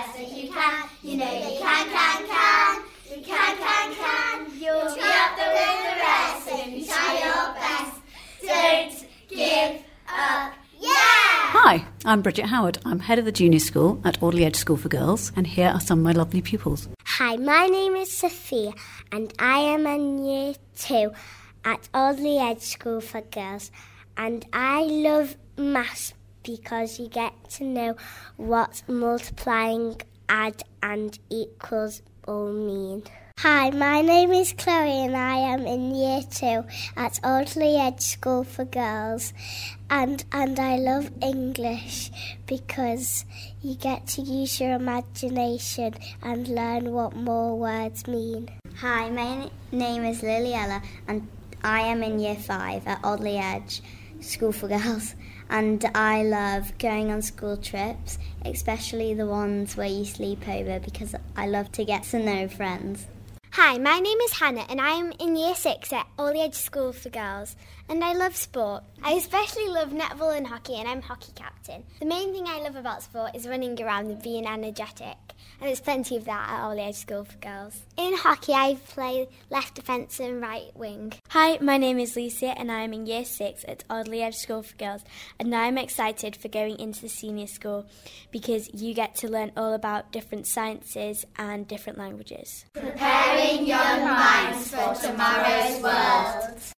best that you can. You know you can, can, can. You can, can, can. You'll be up there with the rest you try your best. Don't give up. Hi, I'm Bridget Howard. I'm head of the junior school at Alderley Edge School for Girls, and here are some of my lovely pupils. Hi, my name is Sophia, and I am in year two at Alderley Edge School for Girls, and I love maths because you get to know what multiplying, add, and equals all mean. Hi, my name is Chloe and I am in year two at Alderley Edge School for Girls and and I love English because you get to use your imagination and learn what more words mean. Hi, my name is Liliella and I am in year five at Alderley Edge School for Girls and I love going on school trips, especially the ones where you sleep over because I love to get to know friends. Hi, my name is Hannah and I am in Year 6 at Alderley Edge School for Girls and I love sport. I especially love netball and hockey and I'm hockey captain. The main thing I love about sport is running around and being energetic and there's plenty of that at Alderley Edge School for Girls. In hockey I play left defence and right wing. Hi, my name is Lucia and I am in Year 6 at Alderley Edge School for Girls and I'm excited for going into the senior school because you get to learn all about different sciences and different languages. Preparing